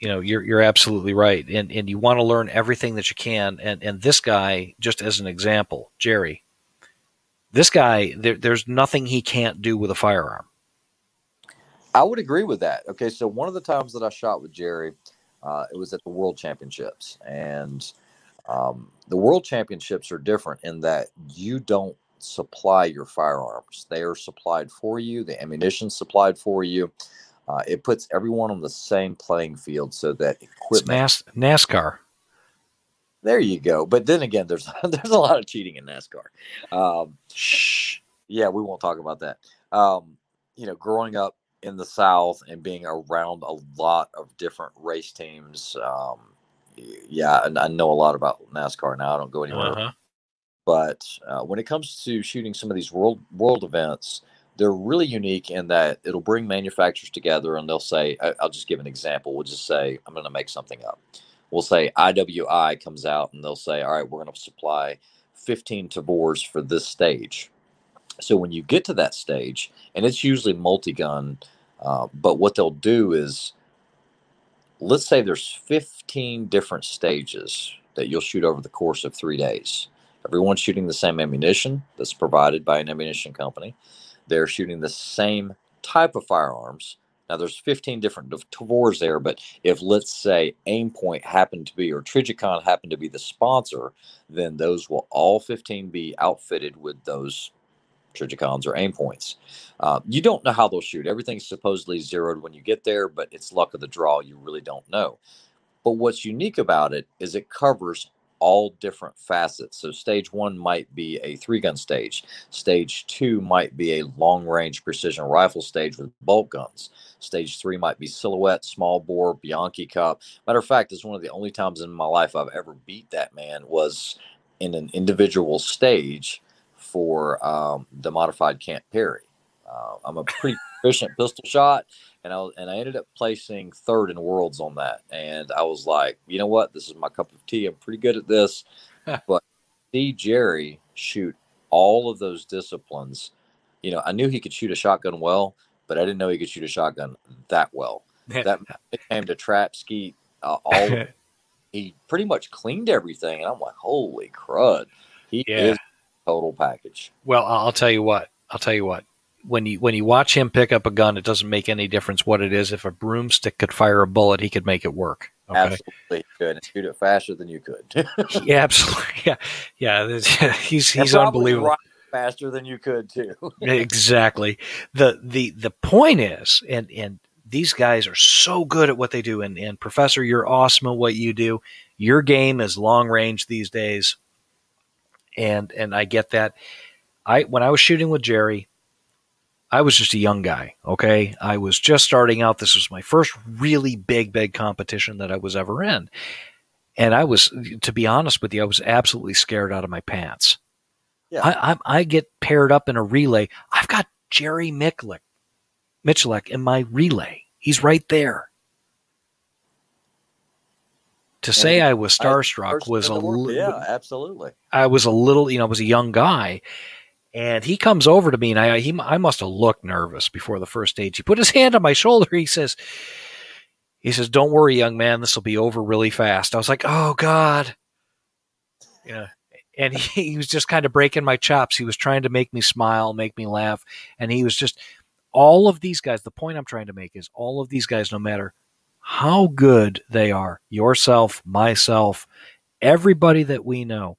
you know, you're you're absolutely right, and and you want to learn everything that you can. And and this guy, just as an example, Jerry, this guy, there, there's nothing he can't do with a firearm. I would agree with that. Okay, so one of the times that I shot with Jerry, uh, it was at the World Championships, and um, the World Championships are different in that you don't supply your firearms; they are supplied for you. The ammunition supplied for you. Uh, it puts everyone on the same playing field, so that equipment. It's NAS- NASCAR. There you go. But then again, there's there's a lot of cheating in NASCAR. Um, Shh. yeah, we won't talk about that. Um, you know, growing up in the South and being around a lot of different race teams. Um, yeah, and I know a lot about NASCAR now. I don't go anywhere, Uh-huh. but uh, when it comes to shooting some of these world world events, they're really unique in that it'll bring manufacturers together, and they'll say, I- "I'll just give an example. We'll just say I'm going to make something up. We'll say IWI comes out, and they'll say, "All right, we're going to supply 15 Tavors for this stage." So when you get to that stage, and it's usually multi-gun, uh, but what they'll do is, let's say there's 15 different stages that you'll shoot over the course of three days. Everyone's shooting the same ammunition that's provided by an ammunition company. They're shooting the same type of firearms. Now there's 15 different Tavors there, but if let's say Aimpoint happened to be or Trijicon happened to be the sponsor, then those will all 15 be outfitted with those Trijicons or Aimpoints. Uh, you don't know how they'll shoot. Everything's supposedly zeroed when you get there, but it's luck of the draw. You really don't know. But what's unique about it is it covers all different facets. So stage one might be a three gun stage. Stage two might be a long range precision rifle stage with bolt guns. Stage three might be silhouette, small bore, Bianchi cup. Matter of fact, it's one of the only times in my life I've ever beat that man was in an individual stage for um, the modified Camp Perry. Uh, I'm a pretty proficient pistol shot, and I and I ended up placing third in worlds on that. And I was like, you know what, this is my cup of tea. I'm pretty good at this. but see Jerry shoot all of those disciplines. You know, I knew he could shoot a shotgun well, but I didn't know he could shoot a shotgun that well. that came to trap skeet, uh, all he pretty much cleaned everything, and I'm like, holy crud, he Yeah. is total package. Well, I'll tell you what. I'll tell you what. When you when you watch him pick up a gun, it doesn't make any difference what it is. If a broomstick could fire a bullet, he could make it work. Okay. Absolutely could shoot it faster than you could. yeah, absolutely. Yeah, yeah. He's he's unbelievable. right faster than you could too. exactly. the the The point is, and and these guys are so good at what they do. And and Professor, you're awesome at what you do. Your game is long range these days, and and I get that. I when I was shooting with Jerry, I was just a young guy. Okay, I was just starting out. This was my first really big, big competition that I was ever in, and I was, to be honest with you, I was absolutely scared out of my pants. Yeah. I, I, I get paired up in a relay. I've got Jerry Michlik, Michalek in my relay. He's right there. To say I was starstruck First was in a the world. li- yeah, absolutely. I was a little, you know, I was a young guy, and he comes over to me, and I he I must have looked nervous before the first stage. He put his hand on my shoulder. He says, he says, "Don't worry, young man, this will be over really fast." I was like, "Oh God," yeah. And he, he was just kind of breaking my chops. He was trying to make me smile, make me laugh, and he was just all of these guys. The point I'm trying to make is all of these guys, no matter how good they are, yourself, myself, everybody that we know,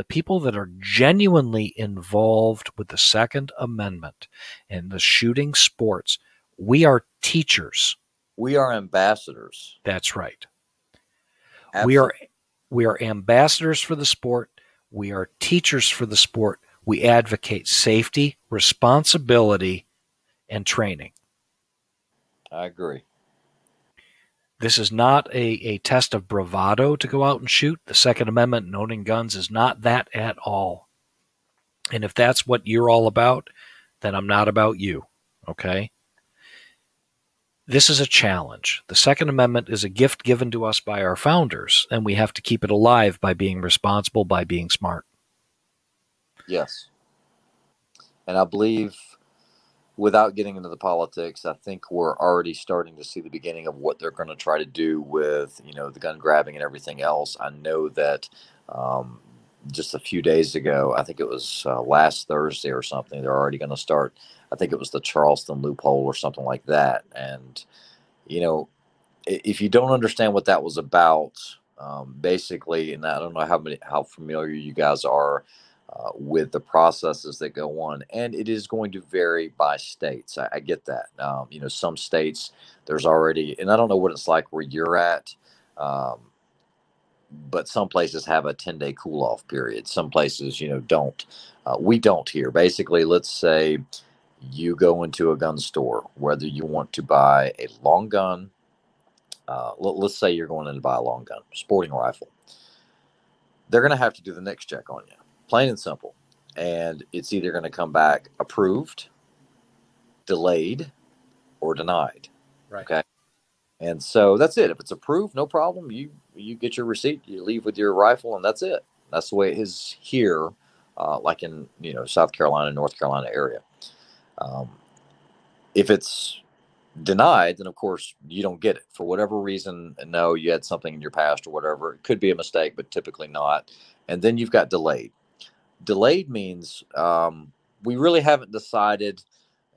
the people that are genuinely involved with the Second Amendment and the shooting sports, we are teachers. We are ambassadors. That's right. We are We are ambassadors for the sport. We are teachers for the sport. We advocate safety, responsibility, and training. I agree. This is not a, a test of bravado to go out and shoot. The Second Amendment and owning guns is not that at all. And if that's what you're all about, then I'm not about you. Okay? This is a challenge. The Second Amendment is a gift given to us by our founders, and we have to keep it alive by being responsible, by being smart. Yes. And I believe, without getting into the politics, I think we're already starting to see the beginning of what they're going to try to do with, you know, the gun grabbing and everything else. I know that um, just a few days ago, I think it was uh, last Thursday or something, they're already going to start I think it was the Charleston loophole or something like that. And, you know, if you don't understand what that was about, um, basically, and I don't know how many, how familiar you guys are uh, with the processes that go on, and it is going to vary by states. I, I get that. Um, you know, some states there's already, and I don't know what it's like where you're at. Um, but some places have a 10 day cool off period. Some places, you know, don't. Uh, we don't here. Basically, let's say you go into a gun store, whether you want to buy a long gun, uh, let, us say you're going in to buy a long gun, sporting rifle, they're going to have to do the NICS check on you, plain and simple. And it's either going to come back approved, delayed, or denied. Right. Okay. And so that's it. If it's approved, no problem. You you get your receipt, you leave with your rifle, and that's it. That's the way it is here, uh, like in you know South Carolina, North Carolina area. Um, if it's denied, then of course you don't get it for whatever reason. No, you had something in your past or whatever. It could be a mistake, but typically not. And then you've got delayed. Delayed means um, we really haven't decided.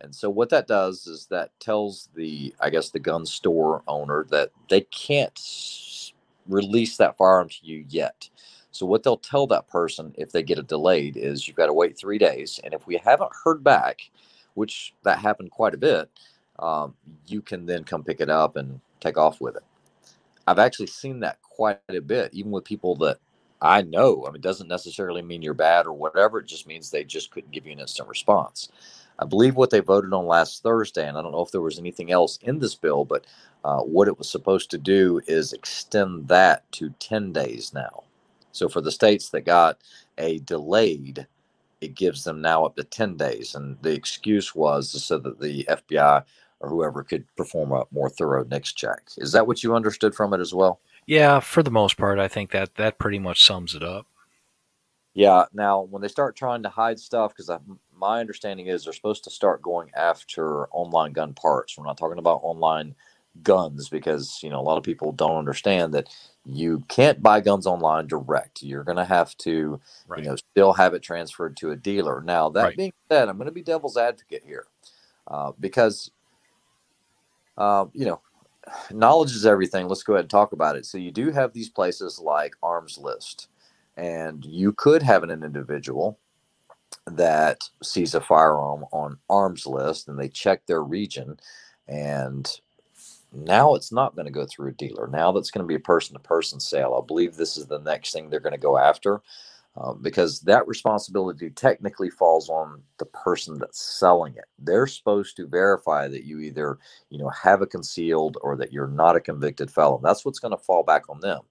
And so what that does is that tells the, I guess, the gun store owner that they can't release that firearm to you yet. So what they'll tell that person if they get it delayed is you've got to wait three days. And if we haven't heard back, which that happened quite a bit, um, you can then come pick it up and take off with it. I've actually seen that quite a bit, even with people that I know. I mean, it doesn't necessarily mean you're bad or whatever. It just means they just couldn't give you an instant response. I believe what they voted on last Thursday, and I don't know if there was anything else in this bill, but uh, what it was supposed to do is extend that to 10 days now. So for the states that got a delayed it gives them now up to 10 days. And the excuse was so that the FBI or whoever could perform a more thorough NICS check. Is that what you understood from it as well? Yeah, for the most part, I think that that pretty much sums it up. Yeah. Now, when they start trying to hide stuff, because my understanding is they're supposed to start going after online gun parts. We're not talking about online guns because you know a lot of people don't understand that you can't buy guns online direct. You're going to have to, right. you know, still have it transferred to a dealer. Now, that right. being said, I'm going to be devil's advocate here uh, because, uh, you know, knowledge is everything. Let's go ahead and talk about it. So, you do have these places like Armslist, and you could have an individual that sees a firearm on Armslist and they check their region and now it's not going to go through a dealer. Now that's going to be a person to person sale. I believe this is the next thing they're going to go after uh, because that responsibility technically falls on the person that's selling it. They're supposed to verify that you either, you know, have a concealed or that you're not a convicted felon. That's what's going to fall back on them.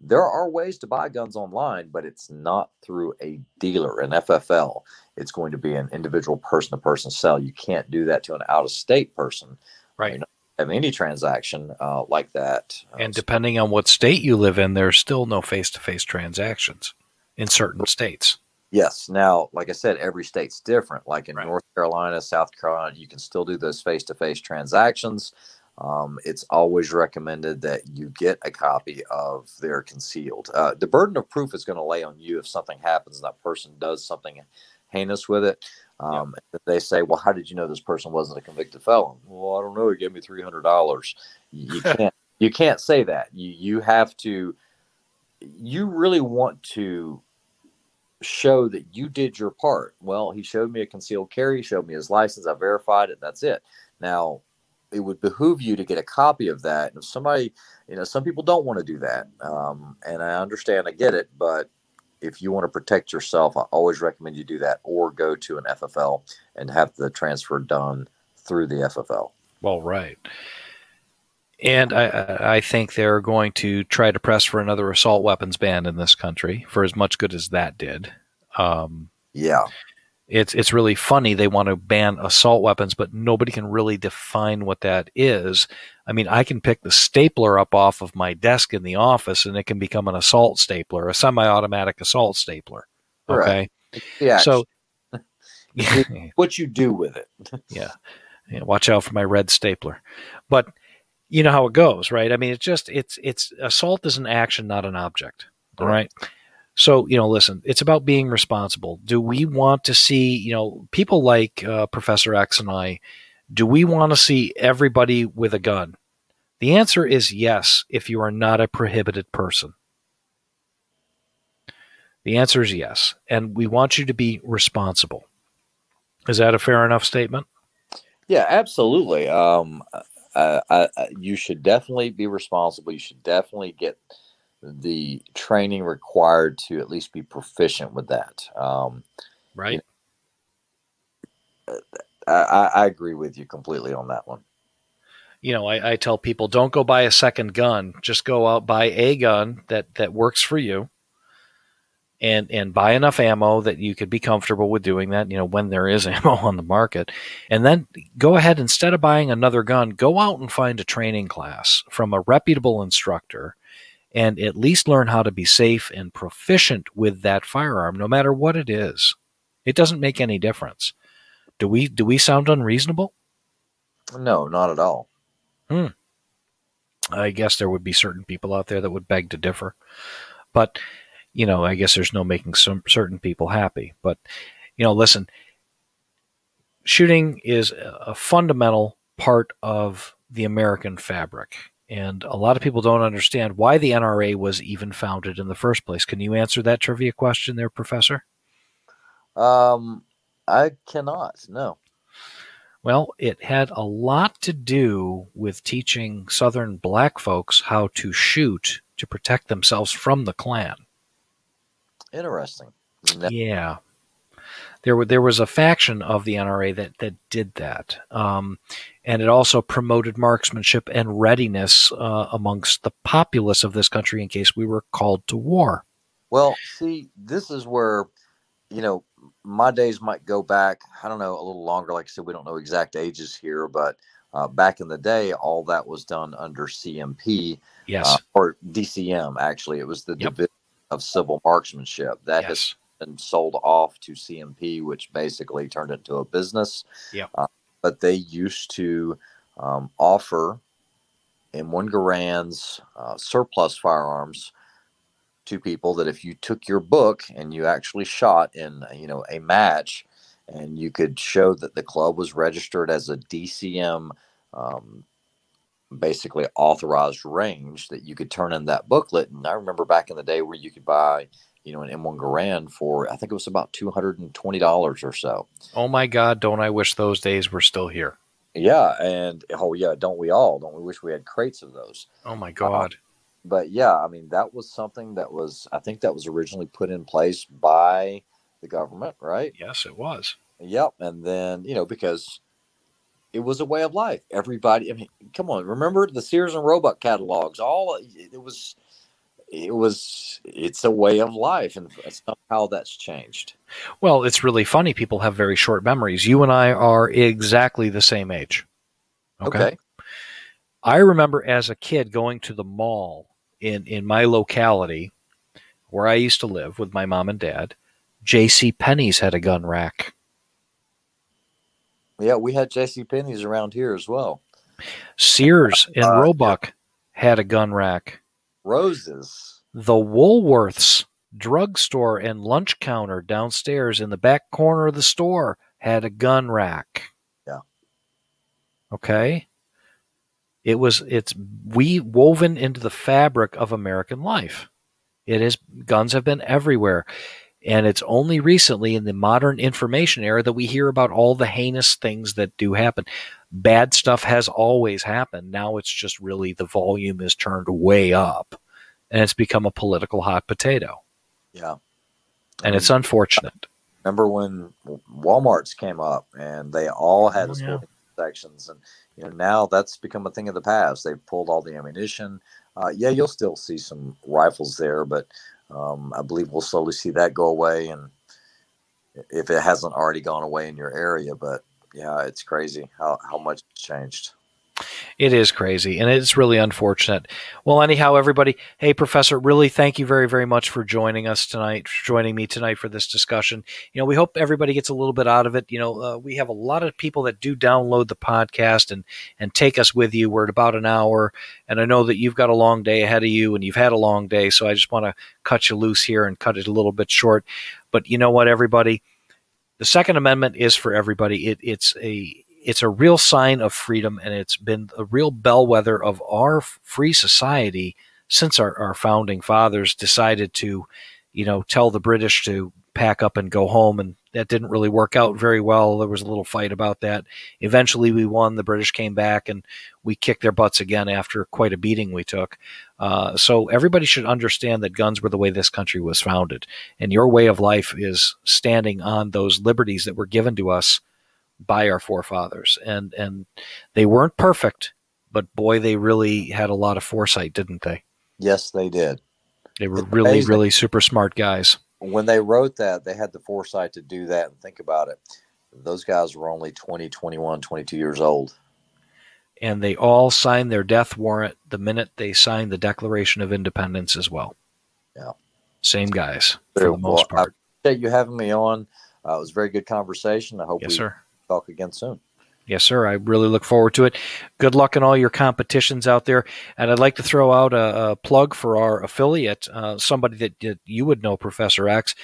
There are ways to buy guns online, but it's not through a dealer, an FFL. It's going to be an individual person to person sale. You can't do that to an out of state person. Right you have any transaction uh, like that. Uh, and depending on what state you live in, there's still no face to face transactions in certain states. Yes. Now, like I said, every state's different. Like in right. North Carolina, South Carolina, you can still do those face to face transactions. Um, it's always recommended that you get a copy of their concealed. Uh, the burden of proof is going to lay on you if something happens and that person does something heinous with it. Um. They say, "Well, how did you know this person wasn't a convicted felon?" Well, I don't know. He gave me three hundred dollars. You can't. you can't say that. You you have to. You really want to show that you did your part. Well, he showed me a concealed carry, showed me his license, I verified it. That's it. Now, it would behoove you to get a copy of that. And if somebody, you know, some people don't want to do that, um, and I understand, I get it, but if you want to protect yourself, I always recommend you do that, or go to an FFL and have the transfer done through the FFL. Well, right. And I, I think they're going to try to press for another assault weapons ban in this country for as much good as that did. Um, yeah, it's it's really funny they want to ban assault weapons, but nobody can really define what that is. I mean, I can pick the stapler up off of my desk in the office, and it can become an assault stapler, a semi-automatic assault stapler. Okay, right. yeah. So, what you do with it? yeah. yeah, watch out for my red stapler. But you know how it goes, right? I mean, it's just it's it's assault is an action, not an object. All right. right? So, you know, listen, it's about being responsible. Do we want to see, you know, people like uh, Professor X and I, do we want to see everybody with a gun? The answer is yes, if you are not a prohibited person. The answer is yes. And we want you to be responsible. Is that a fair enough statement? Yeah, absolutely. Um, uh, I, I, you should definitely be responsible. You should definitely get the training required to at least be proficient with that. Um, right. You know, I, I agree with you completely on that one. You know, I, I tell people don't go buy a second gun. Just go out buy a gun that that works for you, and and buy enough ammo that you could be comfortable with doing that. You know, when there is ammo on the market, and then go ahead instead of buying another gun, go out and find a training class from a reputable instructor and at least learn how to be safe and proficient with that firearm, no matter what it is. It doesn't make any difference. Do we do we sound unreasonable? No, not at all. Hmm. I guess there would be certain people out there that would beg to differ, but you know, I guess there's no making some certain people happy. But you know, listen, shooting is a fundamental part of the American fabric. And a lot of people don't understand why the NRA was even founded in the first place. Can you answer that trivia question there, Professor? Um, I cannot, no. Well, it had a lot to do with teaching Southern black folks how to shoot to protect themselves from the Klan. Interesting. Yeah there were there was a faction of the NRA that that did that, um, and it also promoted marksmanship and readiness uh, amongst the populace of this country in case we were called to war. Well, see, this is where you know my days might go back. I don't know a little longer. Like I said, we don't know exact ages here, but uh, back in the day, all that was done under CMP, yes, uh, or DCM. Actually, it was the yep. Division of Civil Marksmanship. That yes. has been sold off to CMP, which basically turned into a business. Yeah. Uh, but they used to um, offer M1 Garands uh, surplus firearms to people that if you took your book and you actually shot in you know a match and you could show that the club was registered as a DCM um, basically authorized range that you could turn in that booklet and I remember back in the day where you could buy you know, an M1 Garand for I think it was about two hundred and twenty dollars or so. Oh my God! Don't I wish those days were still here? Yeah, and oh yeah, don't we all? Don't we wish we had crates of those? Oh my God! Uh, but yeah, I mean that was something that was I think that was originally put in place by the government, right? Yes, it was. Yep, and then you know because it was a way of life. Everybody, I mean, come on, remember the Sears and Roebuck catalogs? All it was it was it's a way of life and somehow that's changed well it's really funny people have very short memories you and i are exactly the same age okay, okay. i remember as a kid going to the mall in in my locality where i used to live with my mom and dad jc penney's had a gun rack yeah we had jc penney's around here as well sears and uh, roebuck had a gun rack roses. The Woolworths drugstore and lunch counter downstairs in the back corner of the store had a gun rack. Yeah. Okay. It was it's we woven into the fabric of American life. It is guns have been everywhere. And it's only recently in the modern information era that we hear about all the heinous things that do happen. bad stuff has always happened. Now it's just really the volume is turned way up and it's become a political hot potato. Yeah. And it's unfortunate. Remember when Walmarts came up and they all had oh, yeah. sections, and you know now that's become a thing of the past. They've pulled all the ammunition. Uh, yeah, you'll still see some rifles there, but um, I believe we'll slowly see that go away, and if it hasn't already gone away in your area. But yeah, it's crazy how how much changed. It is crazy, and it's really unfortunate. Well, anyhow, everybody, hey, Professor, really thank you very, very much for joining us tonight, joining me tonight for this discussion. You know, we hope everybody gets a little bit out of it. You know, uh, we have a lot of people that do download the podcast and and take us with you. We're at about an hour, and I know that you've got a long day ahead of you, and you've had a long day, so I just want to cut you loose here and cut it a little bit short. But you know what, everybody, the Second Amendment is for everybody. It, it's a it's a real sign of freedom and it's been a real bellwether of our free society since our, our founding fathers decided to you know tell the british to pack up and go home and that didn't really work out very well. There was a little fight about that. Eventually we won. The british came back and we kicked their butts again after quite a beating we took. Uh, so everybody should understand that guns were the way this country was founded and your way of life is standing on those liberties that were given to us by our forefathers and and they weren't perfect but boy they really had a lot of foresight didn't they Yes, they did. they were It's really amazing. really super smart guys When they wrote that, they had the foresight to do that and think about it. Those guys were only 20, 21, 22 years old. and they all signed their death warrant the minute they signed the declaration of independence as well Yeah. same guys for the most well. I part appreciate you having me on. Uh, it was a very good conversation. I hope yes we sir talk again soon. Yes, sir. I really look forward to it. Good luck in all your competitions out there. And I'd like to throw out a, a plug for our affiliate, uh, somebody that, that you would know, Professor X,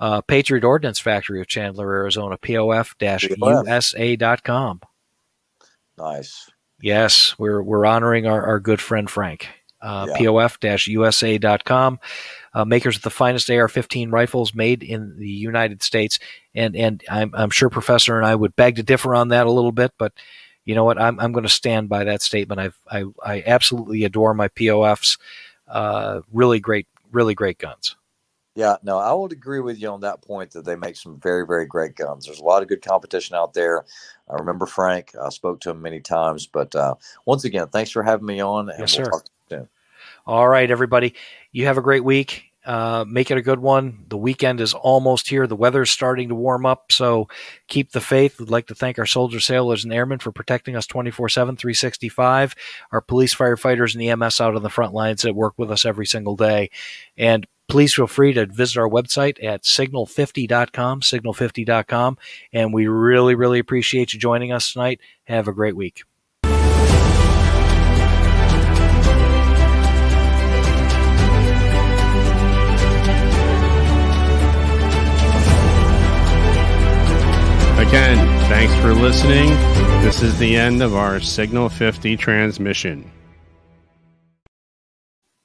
uh, Patriot Ordnance Factory of Chandler, Arizona, POF-USA.com. Nice. Yes, we're, we're honoring our, our good friend Frank. Uh, Yeah. POF-USA.com. Uh, makers of the finest AR-15 rifles made in the United States, and and I'm I'm sure Professor and I would beg to differ on that a little bit, but you know what? I'm I'm going to stand by that statement. I've I I absolutely adore my POFs. Uh, really great, really great guns. Yeah, no, I would agree with you on that point that they make some very, very great guns. There's a lot of good competition out there. I remember Frank. I spoke to him many times. But uh, once again, thanks for having me on. And Yes, we'll sir. All right, everybody. You have a great week. Uh, make it a good one. The weekend is almost here. The weather's starting to warm up, so keep the faith. We'd like to thank our soldiers, sailors, and airmen for protecting us 24 7, 365. Our police, firefighters, and EMS out on the front lines that work with us every single day. And please feel free to visit our website at signal50.com, signal50.com. And we really, really appreciate you joining us tonight. Have a great week. Again, thanks for listening. This is the end of our Signal 50 transmission.